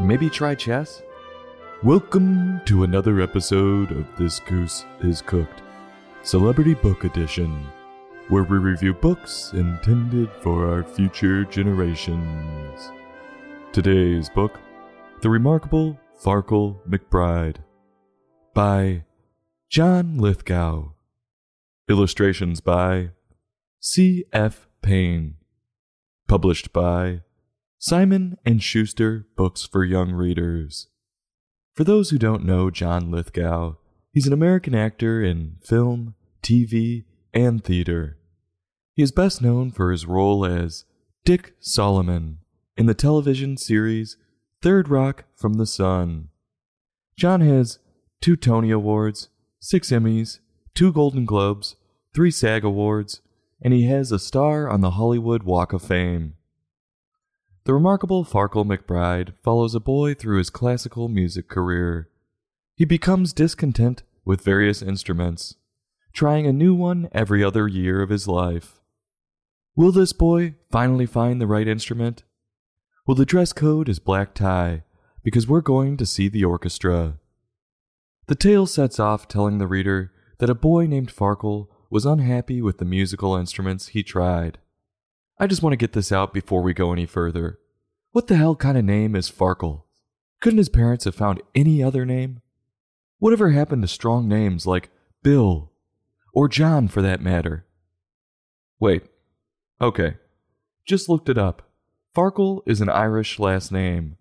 maybe try chess? Welcome to another episode of This Goose is Cooked, Celebrity Book Edition, where we review books intended for our future generations. Today's book, The Remarkable Farkle McBride, by John Lithgow. Illustrations by C.F. Payne. Published by Simon and Schuster Books for Young Readers. For those who don't know John Lithgow, he's an American actor in film, TV, and theater. He is best known for his role as Dick Solomon in the television series Third Rock from the Sun. John has two Tony Awards, six Emmys, two Golden Globes, three SAG Awards, and he has a star on the Hollywood Walk of Fame. The remarkable Farkle McBride follows a boy through his classical music career. He becomes discontent with various instruments, trying a new one every other year of his life. Will this boy finally find the right instrument? Well, the dress code is black tie, because we're going to see the orchestra. The tale sets off telling the reader that a boy named Farkle was unhappy with the musical instruments he tried. I just want to get this out before we go any further. What the hell kind of name is Farkle? Couldn't his parents have found any other name? Whatever happened to strong names like Bill or John for that matter? Wait. Okay. Just looked it up. Farkle is an Irish last name.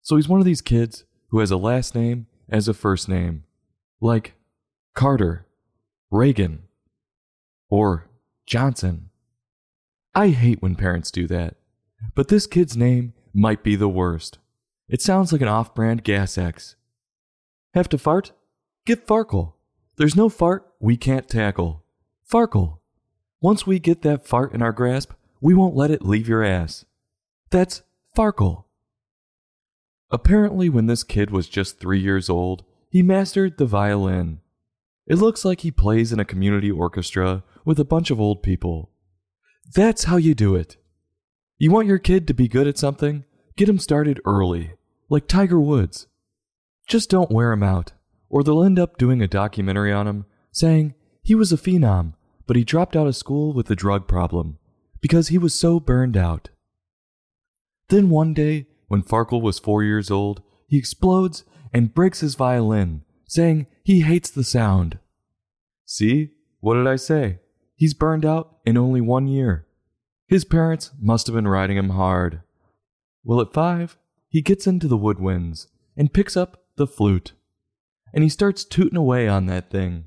So he's one of these kids who has a last name as a first name. Like Carter, Reagan, or Johnson. I hate when parents do that. But this kid's name might be the worst. It sounds like an off brand Gas X. Have to fart? Get Farkle. There's no fart we can't tackle. Farkle. Once we get that fart in our grasp, we won't let it leave your ass. That's Farkle. Apparently, when this kid was just three years old, he mastered the violin. It looks like he plays in a community orchestra with a bunch of old people. That's how you do it. You want your kid to be good at something? Get him started early, like Tiger Woods. Just don't wear him out, or they'll end up doing a documentary on him saying he was a phenom, but he dropped out of school with a drug problem because he was so burned out. Then one day, when Farkle was four years old, he explodes and breaks his violin, saying he hates the sound. See? What did I say? He's burned out in only one year. His parents must have been riding him hard. Well, at five, he gets into the woodwinds and picks up the flute. And he starts tooting away on that thing.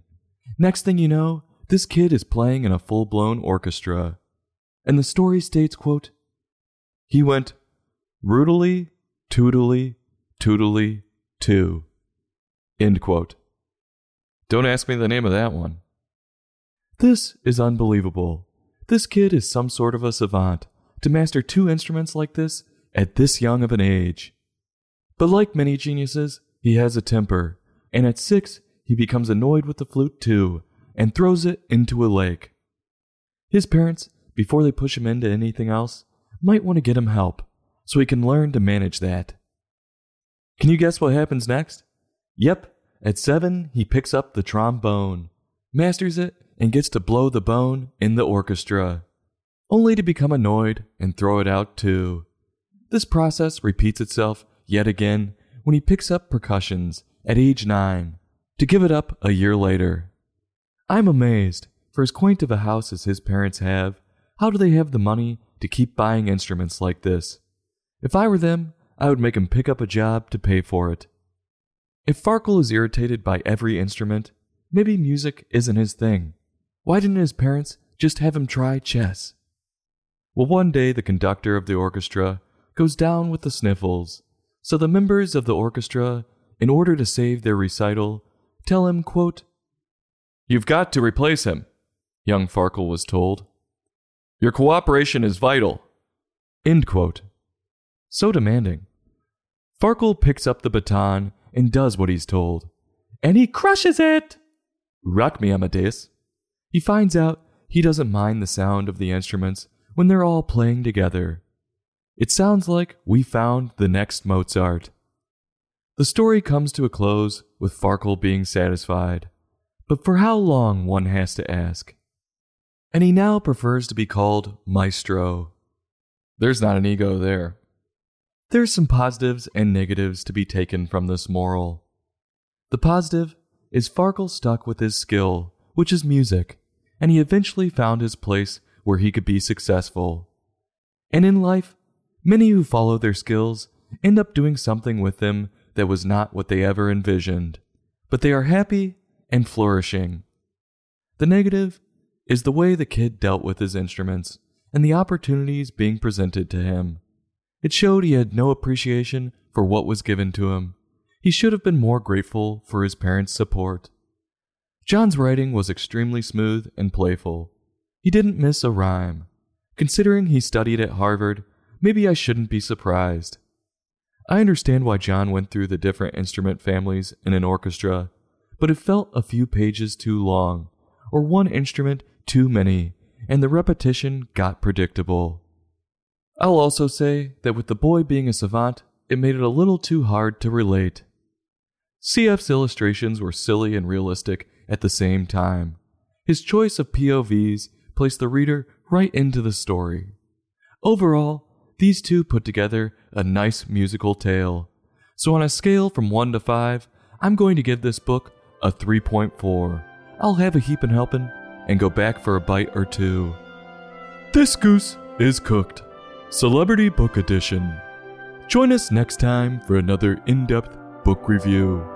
Next thing you know, this kid is playing in a full blown orchestra. And the story states, quote, He went rudely, tootily, tootily, too. End quote. Don't ask me the name of that one. This is unbelievable. This kid is some sort of a savant to master two instruments like this at this young of an age. But like many geniuses, he has a temper, and at six, he becomes annoyed with the flute too and throws it into a lake. His parents, before they push him into anything else, might want to get him help so he can learn to manage that. Can you guess what happens next? Yep, at seven, he picks up the trombone, masters it, and gets to blow the bone in the orchestra, only to become annoyed and throw it out too. This process repeats itself yet again when he picks up percussions at age nine, to give it up a year later. I'm amazed, for as quaint of a house as his parents have, how do they have the money to keep buying instruments like this? If I were them, I would make him pick up a job to pay for it. If Farkle is irritated by every instrument, maybe music isn't his thing. Why didn't his parents just have him try chess? Well, one day the conductor of the orchestra goes down with the sniffles, so the members of the orchestra, in order to save their recital, tell him, quote, You've got to replace him, young Farkle was told. Your cooperation is vital. End quote. So demanding. Farkle picks up the baton and does what he's told. And he crushes it! Rock me, Amadeus. He finds out he doesn't mind the sound of the instruments when they're all playing together. It sounds like we found the next Mozart. The story comes to a close with Farkle being satisfied, but for how long one has to ask. And he now prefers to be called Maestro. There's not an ego there. There's some positives and negatives to be taken from this moral. The positive is Farkle stuck with his skill, which is music, and he eventually found his place where he could be successful. And in life, many who follow their skills end up doing something with them that was not what they ever envisioned, but they are happy and flourishing. The negative is the way the kid dealt with his instruments and the opportunities being presented to him. It showed he had no appreciation for what was given to him. He should have been more grateful for his parents' support. John's writing was extremely smooth and playful. He didn't miss a rhyme. Considering he studied at Harvard, maybe I shouldn't be surprised. I understand why John went through the different instrument families in an orchestra, but it felt a few pages too long, or one instrument too many, and the repetition got predictable. I'll also say that with the boy being a savant, it made it a little too hard to relate. CF's illustrations were silly and realistic at the same time. His choice of POVs placed the reader right into the story. Overall, these two put together a nice musical tale. So, on a scale from 1 to 5, I'm going to give this book a 3.4. I'll have a heapin' helpin' and go back for a bite or two. This goose is cooked. Celebrity Book Edition. Join us next time for another in depth book review.